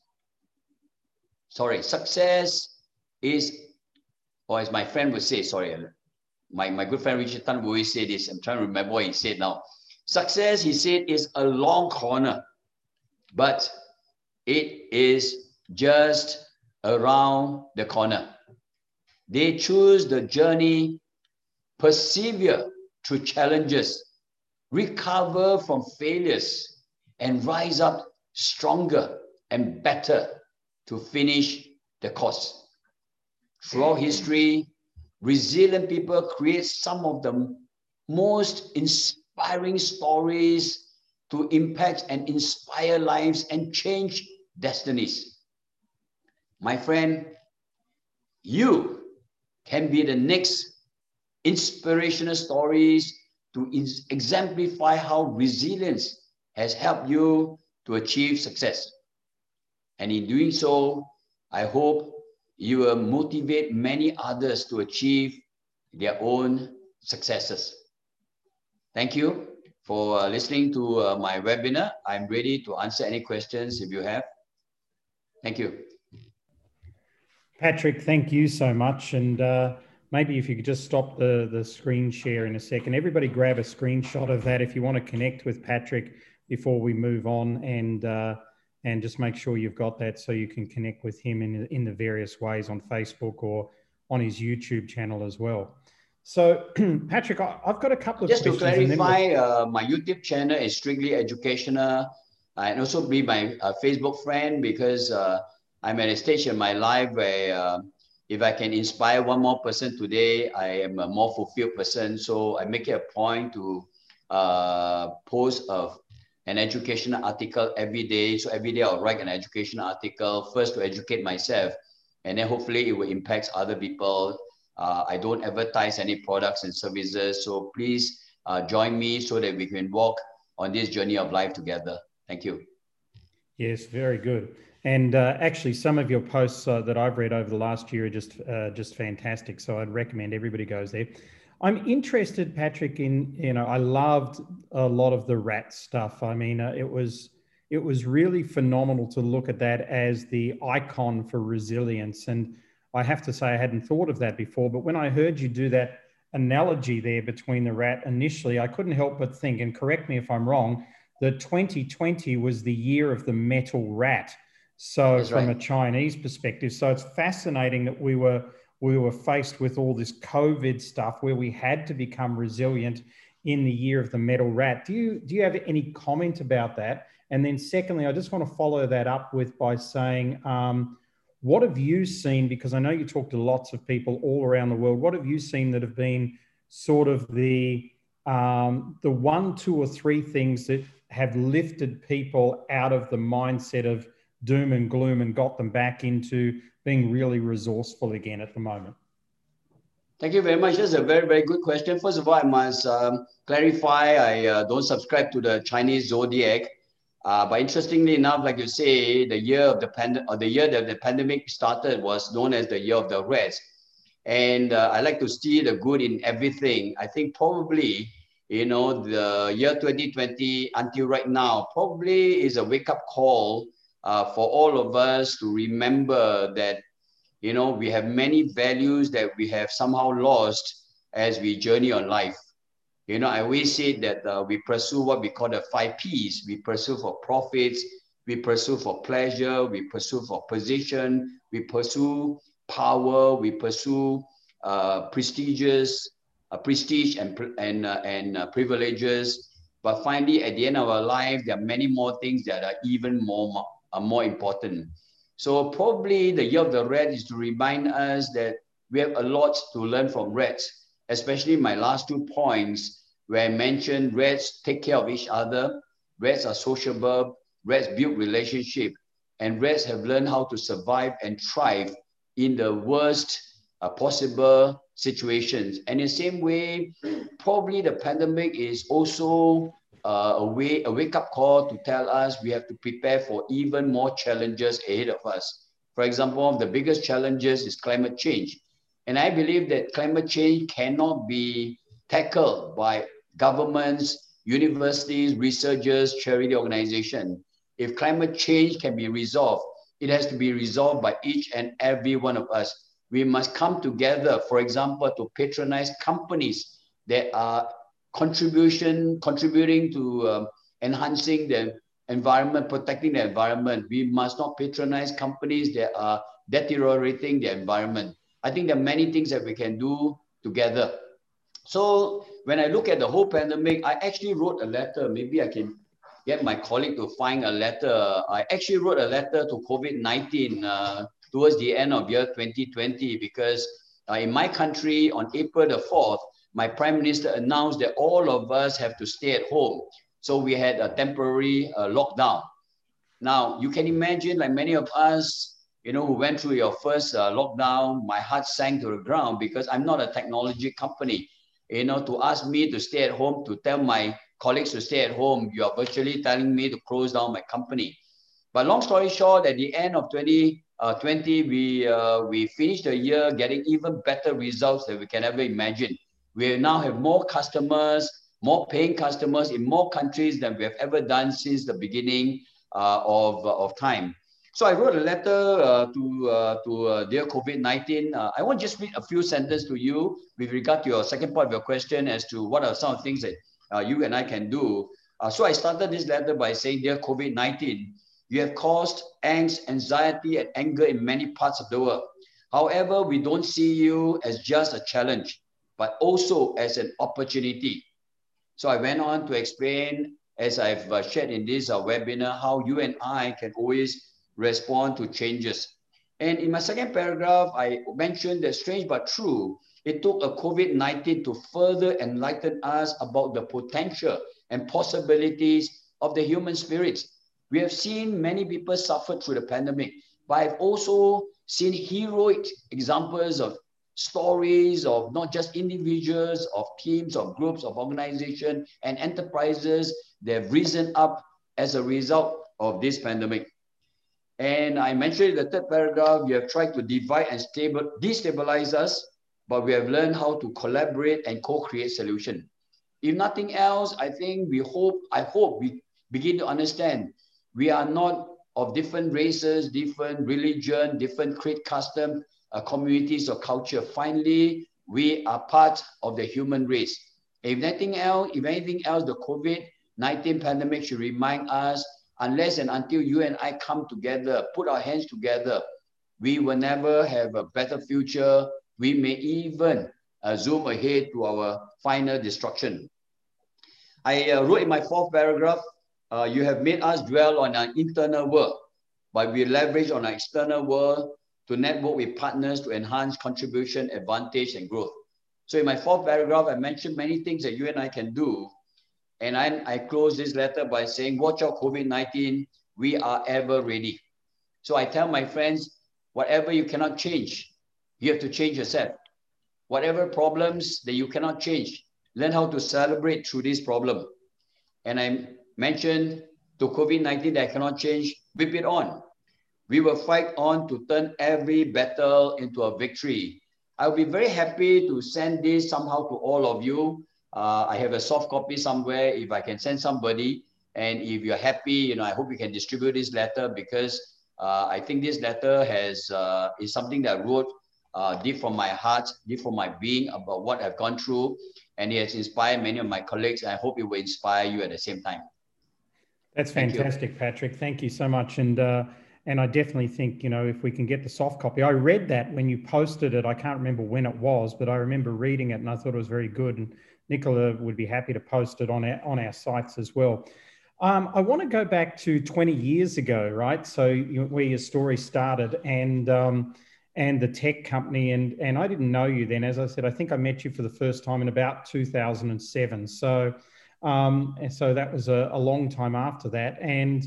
sorry, success is or as my friend would say, sorry, my, my good friend Richard Tan always say this. I'm trying to remember what he said now. Success, he said, is a long corner, but it is just around the corner. They choose the journey, persevere through challenges, recover from failures, and rise up stronger and better to finish the course. Throughout history, resilient people create some of the most inspiring stories to impact and inspire lives and change destinies. My friend, you can be the next inspirational stories to exemplify how resilience has helped you to achieve success. And in doing so, I hope you will motivate many others to achieve their own successes. Thank you for uh, listening to uh, my webinar. I'm ready to answer any questions if you have. Thank you. Patrick, thank you so much. And uh, maybe if you could just stop the, the screen share in a second. Everybody grab a screenshot of that if you want to connect with Patrick before we move on and uh, and just make sure you've got that so you can connect with him in, in the various ways on Facebook or on his YouTube channel as well. So, Patrick, I've got a couple of just to clarify. Uh, my YouTube channel is strictly educational, and also be my uh, Facebook friend because uh, I'm at a stage in my life where uh, if I can inspire one more person today, I am a more fulfilled person. So I make it a point to uh, post of an educational article every day. So every day I'll write an educational article first to educate myself, and then hopefully it will impact other people. Uh, I don't advertise any products and services. So please uh, join me so that we can walk on this journey of life together. Thank you. Yes, very good. And uh, actually, some of your posts uh, that I've read over the last year are just uh, just fantastic. So I'd recommend everybody goes there. I'm interested, Patrick. In you know, I loved a lot of the rat stuff. I mean, uh, it was it was really phenomenal to look at that as the icon for resilience. And I have to say, I hadn't thought of that before. But when I heard you do that analogy there between the rat initially, I couldn't help but think, and correct me if I'm wrong, that 2020 was the year of the metal rat so That's from right. a Chinese perspective, so it's fascinating that we were we were faced with all this COVID stuff where we had to become resilient in the year of the metal rat. Do you do you have any comment about that? And then secondly, I just want to follow that up with by saying, um, what have you seen? Because I know you talked to lots of people all around the world. What have you seen that have been sort of the um, the one, two, or three things that have lifted people out of the mindset of doom and gloom and got them back into being really resourceful again at the moment? Thank you very much. That's a very, very good question. First of all, I must um, clarify I uh, don't subscribe to the Chinese zodiac. Uh, but interestingly enough, like you say, the year of the pand- or the year that the pandemic started was known as the year of the rats. And uh, I like to see the good in everything. I think probably, you know, the year 2020 until right now probably is a wake up call uh, for all of us to remember that, you know, we have many values that we have somehow lost as we journey on life. You know, I always say that uh, we pursue what we call the five P's. We pursue for profits, we pursue for pleasure, we pursue for position, we pursue power, we pursue uh, prestigious, uh, prestige and and uh, and uh, privileges. But finally, at the end of our life, there are many more things that are even more are more important. So probably the year of the rat is to remind us that we have a lot to learn from rats, especially my last two points where I mentioned rats take care of each other, rats are sociable, rats build relationship, and rats have learned how to survive and thrive in the worst uh, possible situations. And in the same way, probably the pandemic is also uh, a, way, a wake up call to tell us we have to prepare for even more challenges ahead of us. For example, one of the biggest challenges is climate change. And I believe that climate change cannot be tackled by governments, universities, researchers, charity organizations. If climate change can be resolved, it has to be resolved by each and every one of us, we must come together, for example, to patronize companies that are contribution contributing to um, enhancing the environment, protecting the environment. We must not patronize companies that are deteriorating the environment. I think there are many things that we can do together. So when I look at the whole pandemic, I actually wrote a letter. Maybe I can get my colleague to find a letter. I actually wrote a letter to COVID-19 uh, towards the end of year 2020 because uh, in my country on April the 4th, my prime minister announced that all of us have to stay at home. So we had a temporary uh, lockdown. Now you can imagine like many of us, you know, who went through your first uh, lockdown, my heart sank to the ground because I'm not a technology company. You know, to ask me to stay at home, to tell my colleagues to stay at home, you are virtually telling me to close down my company. But long story short, at the end of 2020, uh, we, uh, we finished the year getting even better results than we can ever imagine. We now have more customers, more paying customers in more countries than we have ever done since the beginning uh, of, of time. So I wrote a letter uh, to, uh, to uh, dear COVID-19. I want to just read a few sentences to you with regard to your second part of your question as to what are some things that you and I can do. so I started this letter by saying, dear COVID-19, you have caused angst, anxiety, and anger in many parts of the world. However, we don't see you as just a challenge, but also as an opportunity. So I went on to explain, as I've uh, shared in this uh, webinar, how you and I can always respond to changes. And in my second paragraph, I mentioned that strange but true, it took a COVID-19 to further enlighten us about the potential and possibilities of the human spirits we have seen many people suffer through the pandemic, but I've also seen heroic examples of stories of not just individuals, of teams, of groups, of organizations and enterprises that have risen up as a result of this pandemic. And I mentioned in the third paragraph, we have tried to divide and stable, destabilize us, but we have learned how to collaborate and co-create solution. If nothing else, I think we hope, I hope we begin to understand we are not of different races, different religion, different creed, custom, uh, communities or culture. Finally, we are part of the human race. If anything else, if anything else, the COVID-19 pandemic should remind us, unless and until you and I come together, put our hands together, we will never have a better future. We may even uh, zoom ahead to our final destruction. I uh, wrote in my fourth paragraph, uh, you have made us dwell on our internal world, but we leverage on our external world to network with partners to enhance contribution, advantage, and growth. So in my fourth paragraph, I mentioned many things that you and I can do. And I, I close this letter by saying, watch out COVID-19, we are ever ready. So I tell my friends, whatever you cannot change, you have to change yourself. Whatever problems that you cannot change, learn how to celebrate through this problem. And I'm mentioned to COVID-19 that I cannot change, whip it on. We will fight on to turn every battle into a victory. I'll be very happy to send this somehow to all of you. Uh, I have a soft copy somewhere if I can send somebody. And if you're happy, you know, I hope you can distribute this letter because uh, I think this letter has uh, is something that I wrote uh, deep from my heart, deep from my being about what I've gone through. And it has inspired many of my colleagues. I hope it will inspire you at the same time. That's fantastic, Thank Patrick. Thank you so much. And uh, and I definitely think you know if we can get the soft copy. I read that when you posted it. I can't remember when it was, but I remember reading it and I thought it was very good. And Nicola would be happy to post it on our on our sites as well. Um, I want to go back to 20 years ago, right? So you, where your story started, and um, and the tech company, and and I didn't know you then. As I said, I think I met you for the first time in about 2007. So um, and so that was a, a, long time after that. And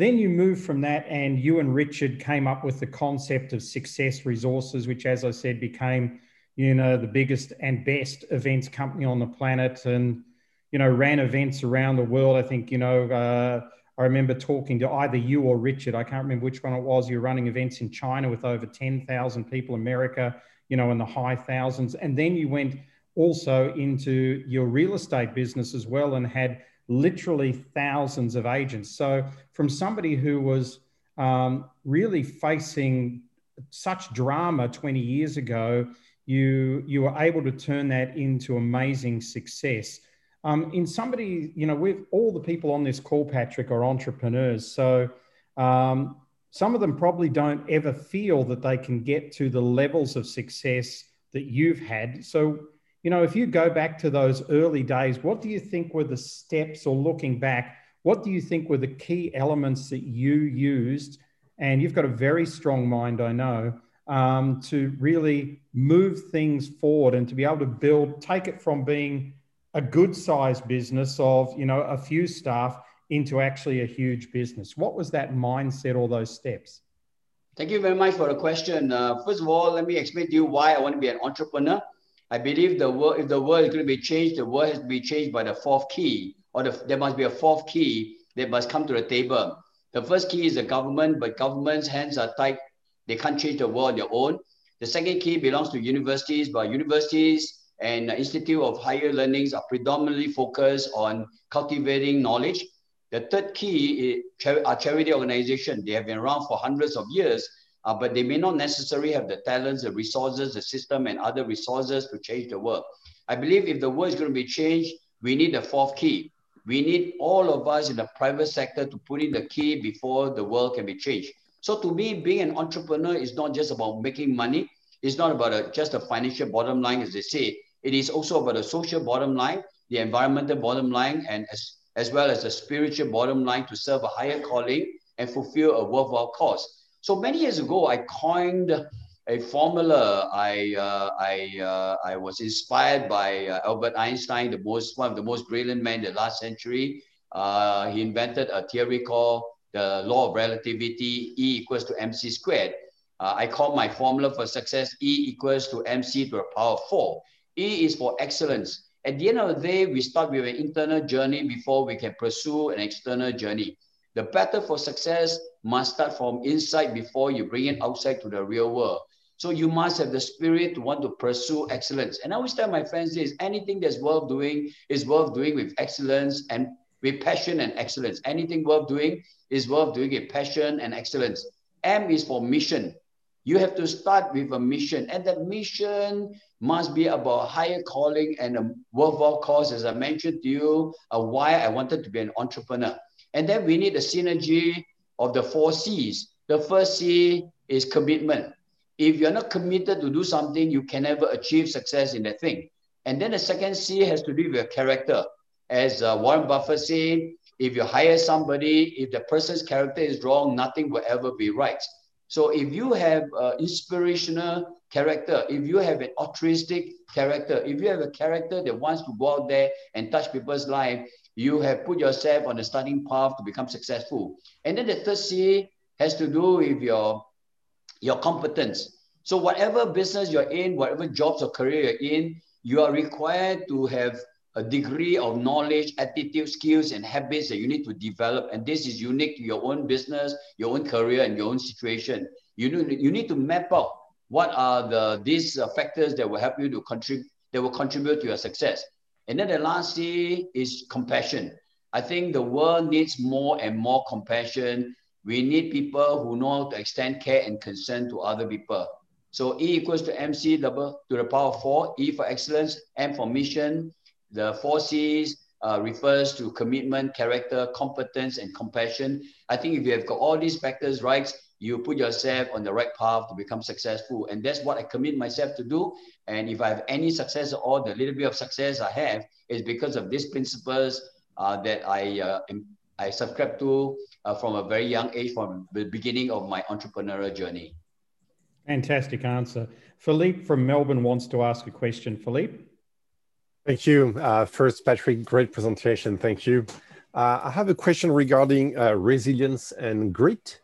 then you moved from that, and you and Richard came up with the concept of Success Resources, which, as I said, became you know the biggest and best events company on the planet, and you know ran events around the world. I think you know. Uh, I remember talking to either you or Richard. I can't remember which one it was. You're running events in China with over 10,000 people, America, you know, in the high thousands. And then you went also into your real estate business as well and had literally thousands of agents. So, from somebody who was um, really facing such drama 20 years ago, you, you were able to turn that into amazing success. Um, in somebody, you know, with all the people on this call, Patrick, are entrepreneurs. So um, some of them probably don't ever feel that they can get to the levels of success that you've had. So, you know, if you go back to those early days, what do you think were the steps, or looking back, what do you think were the key elements that you used? And you've got a very strong mind, I know, um, to really move things forward and to be able to build, take it from being a good sized business of, you know, a few staff into actually a huge business. What was that mindset, all those steps? Thank you very much for the question. Uh, first of all, let me explain to you why I want to be an entrepreneur. I believe the world, if the world is going to be changed, the world has to be changed by the fourth key, or the, there must be a fourth key that must come to the table. The first key is the government, but government's hands are tied. They can't change the world on their own. The second key belongs to universities, but universities and Institute of Higher Learnings are predominantly focused on cultivating knowledge. The third key is are charity organizations. They have been around for hundreds of years, uh, but they may not necessarily have the talents, the resources, the system, and other resources to change the world. I believe if the world is going to be changed, we need the fourth key. We need all of us in the private sector to put in the key before the world can be changed. So to me, being an entrepreneur is not just about making money. It's not about a, just a financial bottom line, as they say. It is also about the social bottom line, the environmental bottom line, and as, as well as the spiritual bottom line to serve a higher calling and fulfill a worthwhile cause. So many years ago, I coined a formula. I uh, I uh, I was inspired by uh, Albert Einstein, the most one of the most brilliant men in the last century. Uh, he invented a theory called the law of relativity, E equals to mc squared. Uh, I call my formula for success E equals to mc to the power of four. E is for excellence. At the end of the day, we start with an internal journey before we can pursue an external journey. The battle for success must start from inside before you bring it outside to the real world. So you must have the spirit to want to pursue excellence. And I always tell my friends this, anything that's worth doing is worth doing with excellence and with passion and excellence. Anything worth doing is worth doing with passion and excellence. M is for mission. You have to start with a mission, and that mission must be about higher calling and a worthwhile cause, as I mentioned to you, uh, why I wanted to be an entrepreneur. And then we need the synergy of the four C's. The first C is commitment. If you're not committed to do something, you can never achieve success in that thing. And then the second C has to do with character. As uh, Warren Buffett said, if you hire somebody, if the person's character is wrong, nothing will ever be right. So if you have uh, inspirational character, if you have an altruistic character, if you have a character that wants to go out there and touch people's life, you have put yourself on the starting path to become successful. And then the third C has to do with your, your competence. So whatever business you're in, whatever jobs or career you're in, you are required to have a degree of knowledge, attitude, skills, and habits that you need to develop. And this is unique to your own business, your own career, and your own situation. You need, you need to map out what are the these uh, factors that will help you to contribute that will contribute to your success. And then the last C is compassion. I think the world needs more and more compassion. We need people who know how to extend care and concern to other people. So E equals to MC double to the power of four, E for excellence, M for mission, the four C's uh, refers to commitment, character, competence, and compassion. I think if you have got all these factors right, you put yourself on the right path to become successful. And that's what I commit myself to do. And if I have any success or the little bit of success I have is because of these principles uh, that I, uh, I subscribe to uh, from a very young age, from the beginning of my entrepreneurial journey. Fantastic answer. Philippe from Melbourne wants to ask a question. Philippe? Thank you. Uh, first, Patrick, great presentation. Thank you. Uh, I have a question regarding uh, resilience and grit.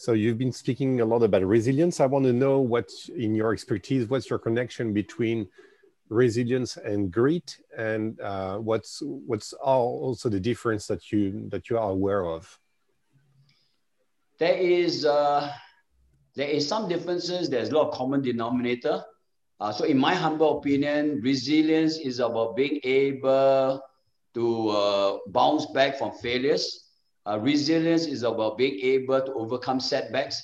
So you've been speaking a lot about resilience. I want to know what, in your expertise, what's your connection between resilience and grit, and uh, what's what's also the difference that you that you are aware of? There is uh, there is some differences. There's a lot of common denominator. Uh, so in my humble opinion, resilience is about being able to uh, bounce back from failures. Uh, resilience is about being able to overcome setbacks.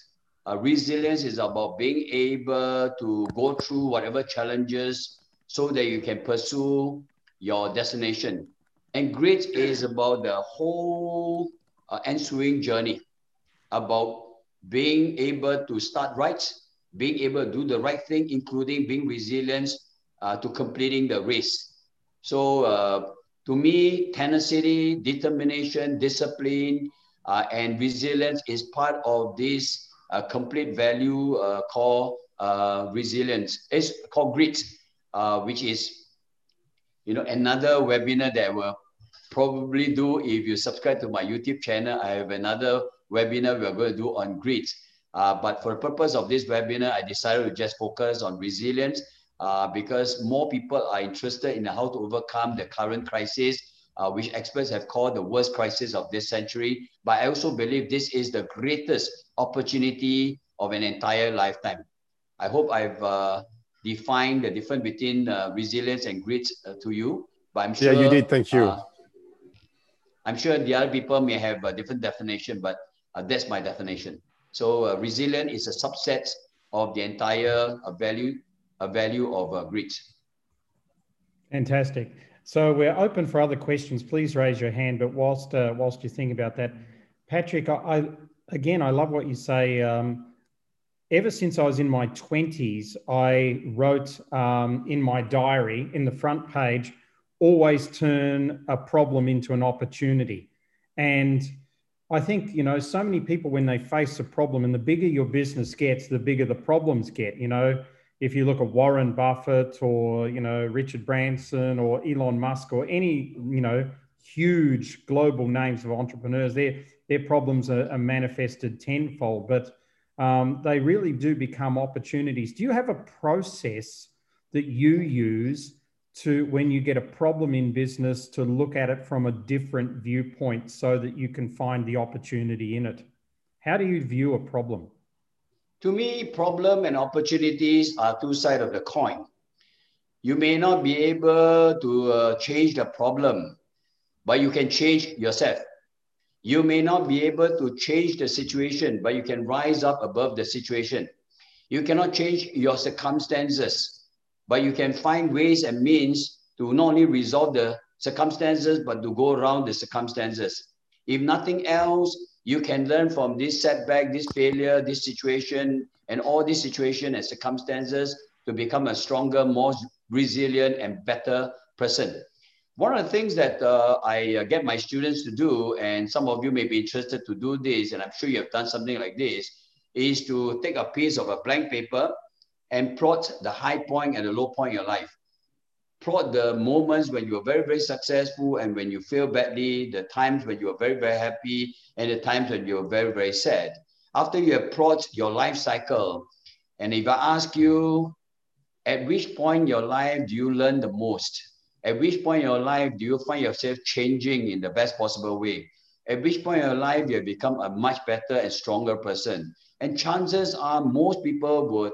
Uh, resilience is about being able to go through whatever challenges so that you can pursue your destination. And grit is about the whole uh, ensuing journey, about being able to start right, being able to do the right thing, including being resilient uh, to completing the race. So uh, to me, tenacity, determination, discipline, uh, and resilience is part of this uh, complete value uh, called uh, resilience. It's called grit, which is you know another webinar that we'll probably do if you subscribe to my YouTube channel. I have another webinar we're going to do on grit. but for the purpose of this webinar, I decided to just focus on resilience uh, because more people are interested in how to overcome the current crisis, uh, which experts have called the worst crisis of this century. But I also believe this is the greatest opportunity of an entire lifetime. I hope I've uh, defined the difference between uh, resilience and grit uh, to you. But I'm sure yeah, you did. Thank you. Uh, I'm sure the other people may have a different definition, but that's my definition. So resilient is a subset of the entire value a value of uh, grit. Fantastic. So we're open for other questions. Please raise your hand. But whilst uh, whilst you think about that, Patrick, I, I again I love what you say. Um, ever since I was in my twenties, I wrote um, in my diary in the front page, always turn a problem into an opportunity, and I think you know so many people when they face a problem, and the bigger your business gets, the bigger the problems get. You know if you look at Warren Buffett or you know Richard Branson or Elon Musk or any you know huge global names of entrepreneurs, their their problems are, are manifested tenfold, but um, they really do become opportunities. Do you have a process that you use to when you get a problem in business to look at it from a different viewpoint so that you can find the opportunity in it? How do you view a problem? To me, problem and opportunities are two sides of the coin. You may not be able to uh, change the problem, but you can change yourself. You may not be able to change the situation, but you can rise up above the situation. You cannot change your circumstances, but you can find ways and means to not only resolve the circumstances, but to go around the circumstances. If nothing else, you can learn from this setback, this failure, this situation, and all these situation and circumstances to become a stronger, more resilient, and better person. One of the things that uh, I uh, get my students to do, and some of you may be interested to do this, and I'm sure you have done something like this, is to take a piece of a blank paper and plot the high point and the low point in your life plot the moments when you are very, very successful and when you feel badly, the times when you are very, very happy, and the times when you are very, very sad. After you have plot your life cycle, and if I ask you, at which point in your life do you learn the most? At which point in your life do you find yourself changing in the best possible way? At which point in your life you have become a much better and stronger person? And chances are most people would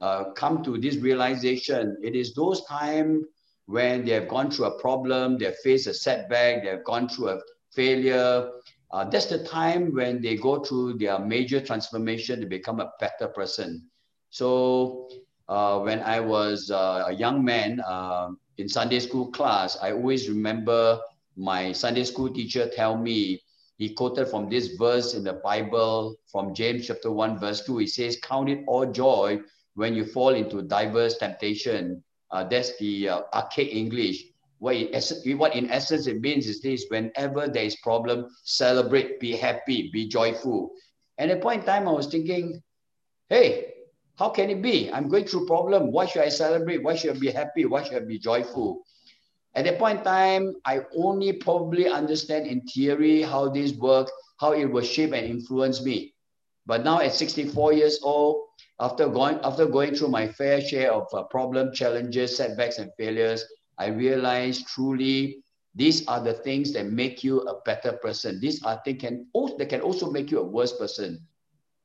uh, come to this realization. It is those times when they have gone through a problem, they have faced a setback, they have gone through a failure. Uh, that's the time when they go through their major transformation to become a better person. So uh, when I was uh, a young man uh, in Sunday school class, I always remember my Sunday school teacher tell me, he quoted from this verse in the Bible from James chapter 1, verse 2. He says, Count it all joy when you fall into diverse temptation. Uh, that's the uh, archaic English. What in, what in essence it means is this: whenever there is problem, celebrate, be happy, be joyful. And at a point in time, I was thinking, hey, how can it be? I'm going through problem. Why should I celebrate? Why should I be happy? Why should I be joyful? At that point in time, I only probably understand in theory how this works, how it will shape and influence me. But now at 64 years old, after going after going through my fair share of uh, problem challenges setbacks and failures i realized truly these are the things that make you a better person. These are things can also that can also make you a worse person.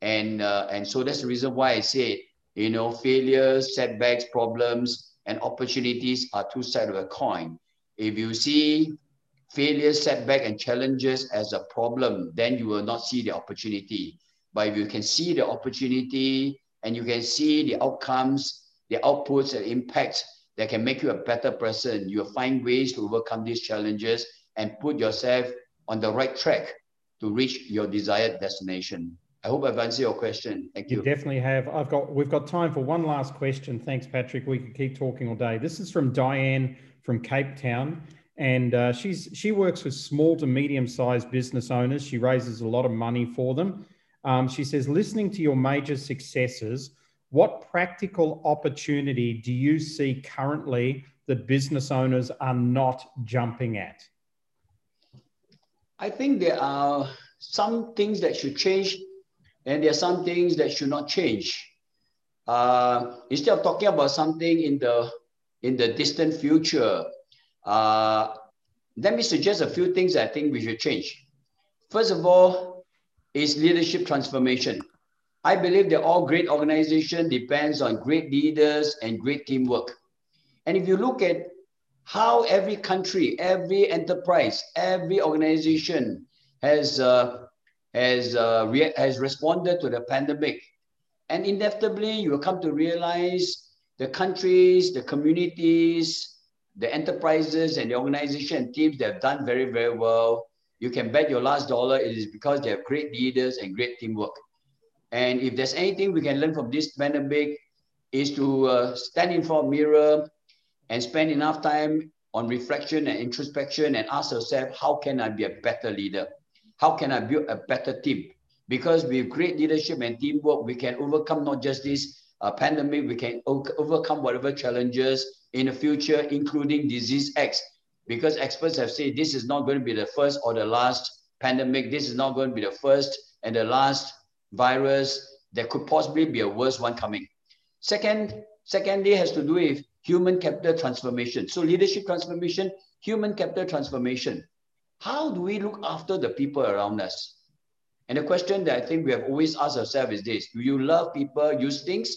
And uh, and so that's the reason why i say you know failures setbacks problems and opportunities are two sides of a coin. If you see failures setback and challenges as a problem then you will not see the opportunity. But if you can see the opportunity and you can see the outcomes, the outputs and impacts that can make you a better person, you'll find ways to overcome these challenges and put yourself on the right track to reach your desired destination. I hope I've answered your question. Thank you. You definitely have. I've got we've got time for one last question. Thanks, Patrick. We could keep talking all day. This is from Diane from Cape Town, and uh, she's she works with small to medium sized business owners. She raises a lot of money for them. Um, she says, listening to your major successes, what practical opportunity do you see currently that business owners are not jumping at? I think there are some things that should change and there are some things that should not change. Uh, instead of talking about something in the in the distant future, uh, let me suggest a few things I think we should change. First of all, is leadership transformation. I believe that all great organization depends on great leaders and great teamwork. And if you look at how every country, every enterprise, every organization has uh, has, uh, has responded to the pandemic. And inevitably, you will come to realize the countries, the communities, the enterprises, and the organization and teams that have done very, very well. You can bet your last dollar it is because they have great leaders and great teamwork. And if there's anything we can learn from this pandemic, is to uh, stand in front of mirror and spend enough time on reflection and introspection and ask yourself, how can I be a better leader? how can I build a better team? Because with great leadership and teamwork, we can overcome not just this uh, pandemic, we can overcome whatever challenges in the future, including disease X. Because experts have said this is not going to be the first or the last pandemic. This is not going to be the first and the last virus. There could possibly be a worse one coming. Second, secondly, has to do with human capital transformation. So leadership transformation, human capital transformation. How do we look after the people around us? And the question that I think we have always asked ourselves is this Do you love people, use things,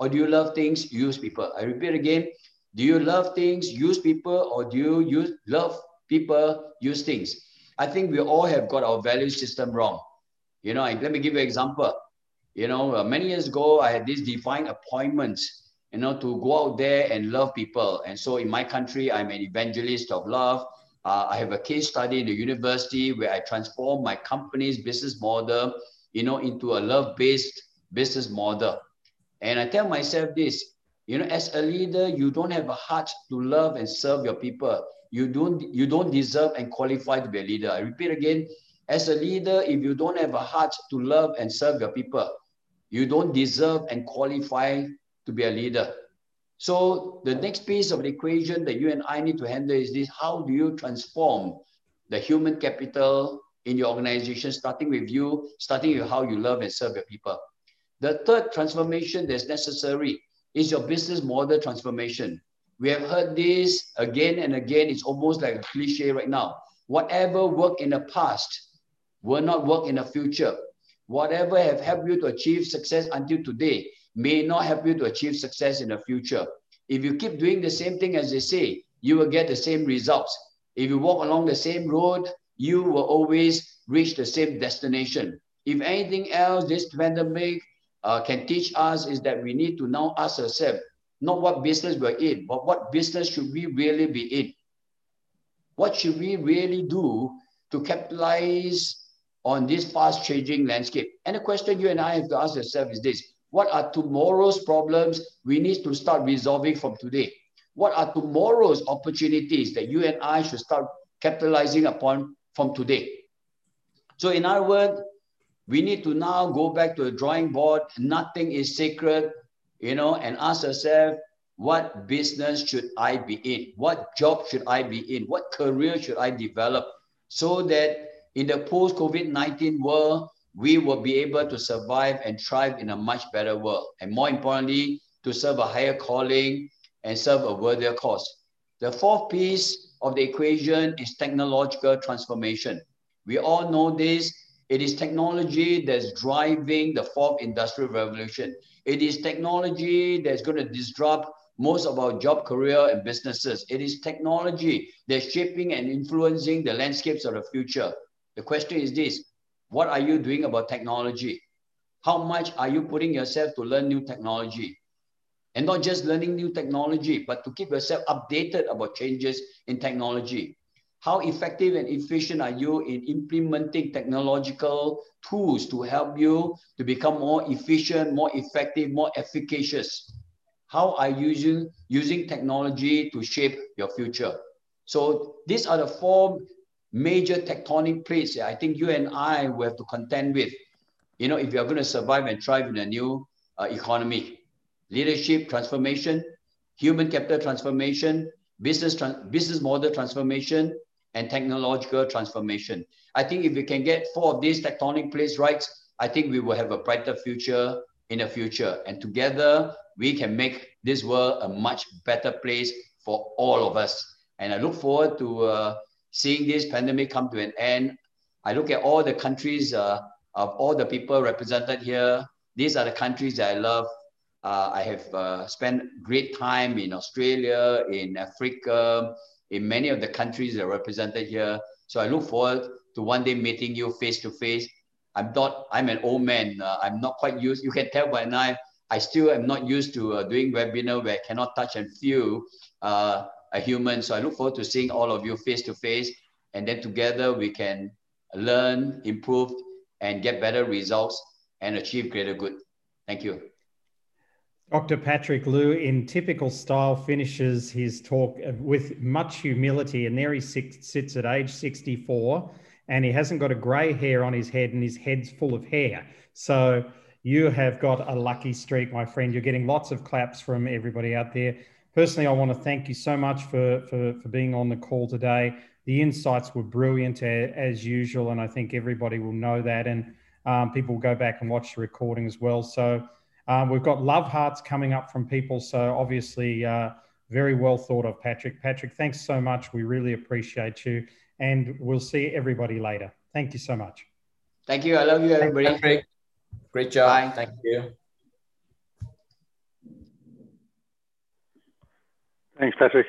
or do you love things, use people? I repeat again do you love things, use people, or do you use, love people, use things? I think we all have got our value system wrong. You know, let me give you an example. You know, uh, many years ago, I had this defined appointment, you know, to go out there and love people. And so in my country, I'm an evangelist of love. Uh, I have a case study in the university where I transform my company's business model, you know, into a love-based business model. And I tell myself this, you know, as a leader, you don't have a heart to love and serve your people. You don't, you don't deserve and qualify to be a leader. I repeat again, as a leader, if you don't have a heart to love and serve your people, you don't deserve and qualify to be a leader. So the next piece of the equation that you and I need to handle is this, how do you transform the human capital in your organization, starting with you, starting with how you love and serve your people. The third transformation that's necessary is your business model transformation. We have heard this again and again. It's almost like a cliche right now. Whatever worked in the past will not work in the future. Whatever have helped you to achieve success until today may not help you to achieve success in the future. If you keep doing the same thing as they say, you will get the same results. If you walk along the same road, you will always reach the same destination. If anything else, this pandemic uh, can teach us is that we need to now ask ourselves, not what business we're in, but what business should we really be in? What should we really do to capitalize on this fast changing landscape? And the question you and I have to ask ourselves is this what are tomorrow's problems we need to start resolving from today? What are tomorrow's opportunities that you and I should start capitalizing upon from today? So, in other words, we need to now go back to the drawing board. Nothing is sacred, you know, and ask ourselves, what business should I be in? What job should I be in? What career should I develop? So that in the post COVID 19 world, we will be able to survive and thrive in a much better world. And more importantly, to serve a higher calling and serve a worthier cause. The fourth piece of the equation is technological transformation. We all know this. It is technology that's driving the fourth industrial revolution. It is technology that's going to disrupt most of our job, career, and businesses. It is technology that's shaping and influencing the landscapes of the future. The question is this what are you doing about technology? How much are you putting yourself to learn new technology? And not just learning new technology, but to keep yourself updated about changes in technology. How effective and efficient are you in implementing technological tools to help you to become more efficient, more effective, more efficacious? How are you using, using technology to shape your future? So these are the four major tectonic plates that I think you and I will have to contend with, you know, if you're going to survive and thrive in a new uh, economy. Leadership transformation, human capital transformation, business, business model transformation, and technological transformation. I think if we can get four of these tectonic plates right, I think we will have a brighter future in the future. And together, we can make this world a much better place for all of us. And I look forward to uh, seeing this pandemic come to an end. I look at all the countries uh, of all the people represented here. These are the countries that I love. Uh, I have uh, spent great time in Australia, in Africa, in many of the countries that are represented here. So I look forward to one day meeting you face to face. I'm not, I'm an old man. Uh, I'm not quite used, you can tell by now, I still am not used to uh, doing webinar where I cannot touch and feel uh, a human. So I look forward to seeing all of you face to face. And then together we can learn, improve, and get better results and achieve greater good. Thank you. Dr. Patrick Liew, in typical style, finishes his talk with much humility. And there he sits at age 64, and he hasn't got a grey hair on his head, and his head's full of hair. So you have got a lucky streak, my friend. You're getting lots of claps from everybody out there. Personally, I want to thank you so much for, for, for being on the call today. The insights were brilliant as usual, and I think everybody will know that. And um, people will go back and watch the recording as well. So, um, we've got love hearts coming up from people. So obviously, uh, very well thought of, Patrick. Patrick, thanks so much. We really appreciate you. And we'll see everybody later. Thank you so much. Thank you. I love you, everybody. Patrick. Great job. Bye. Thank you. Thanks, Patrick.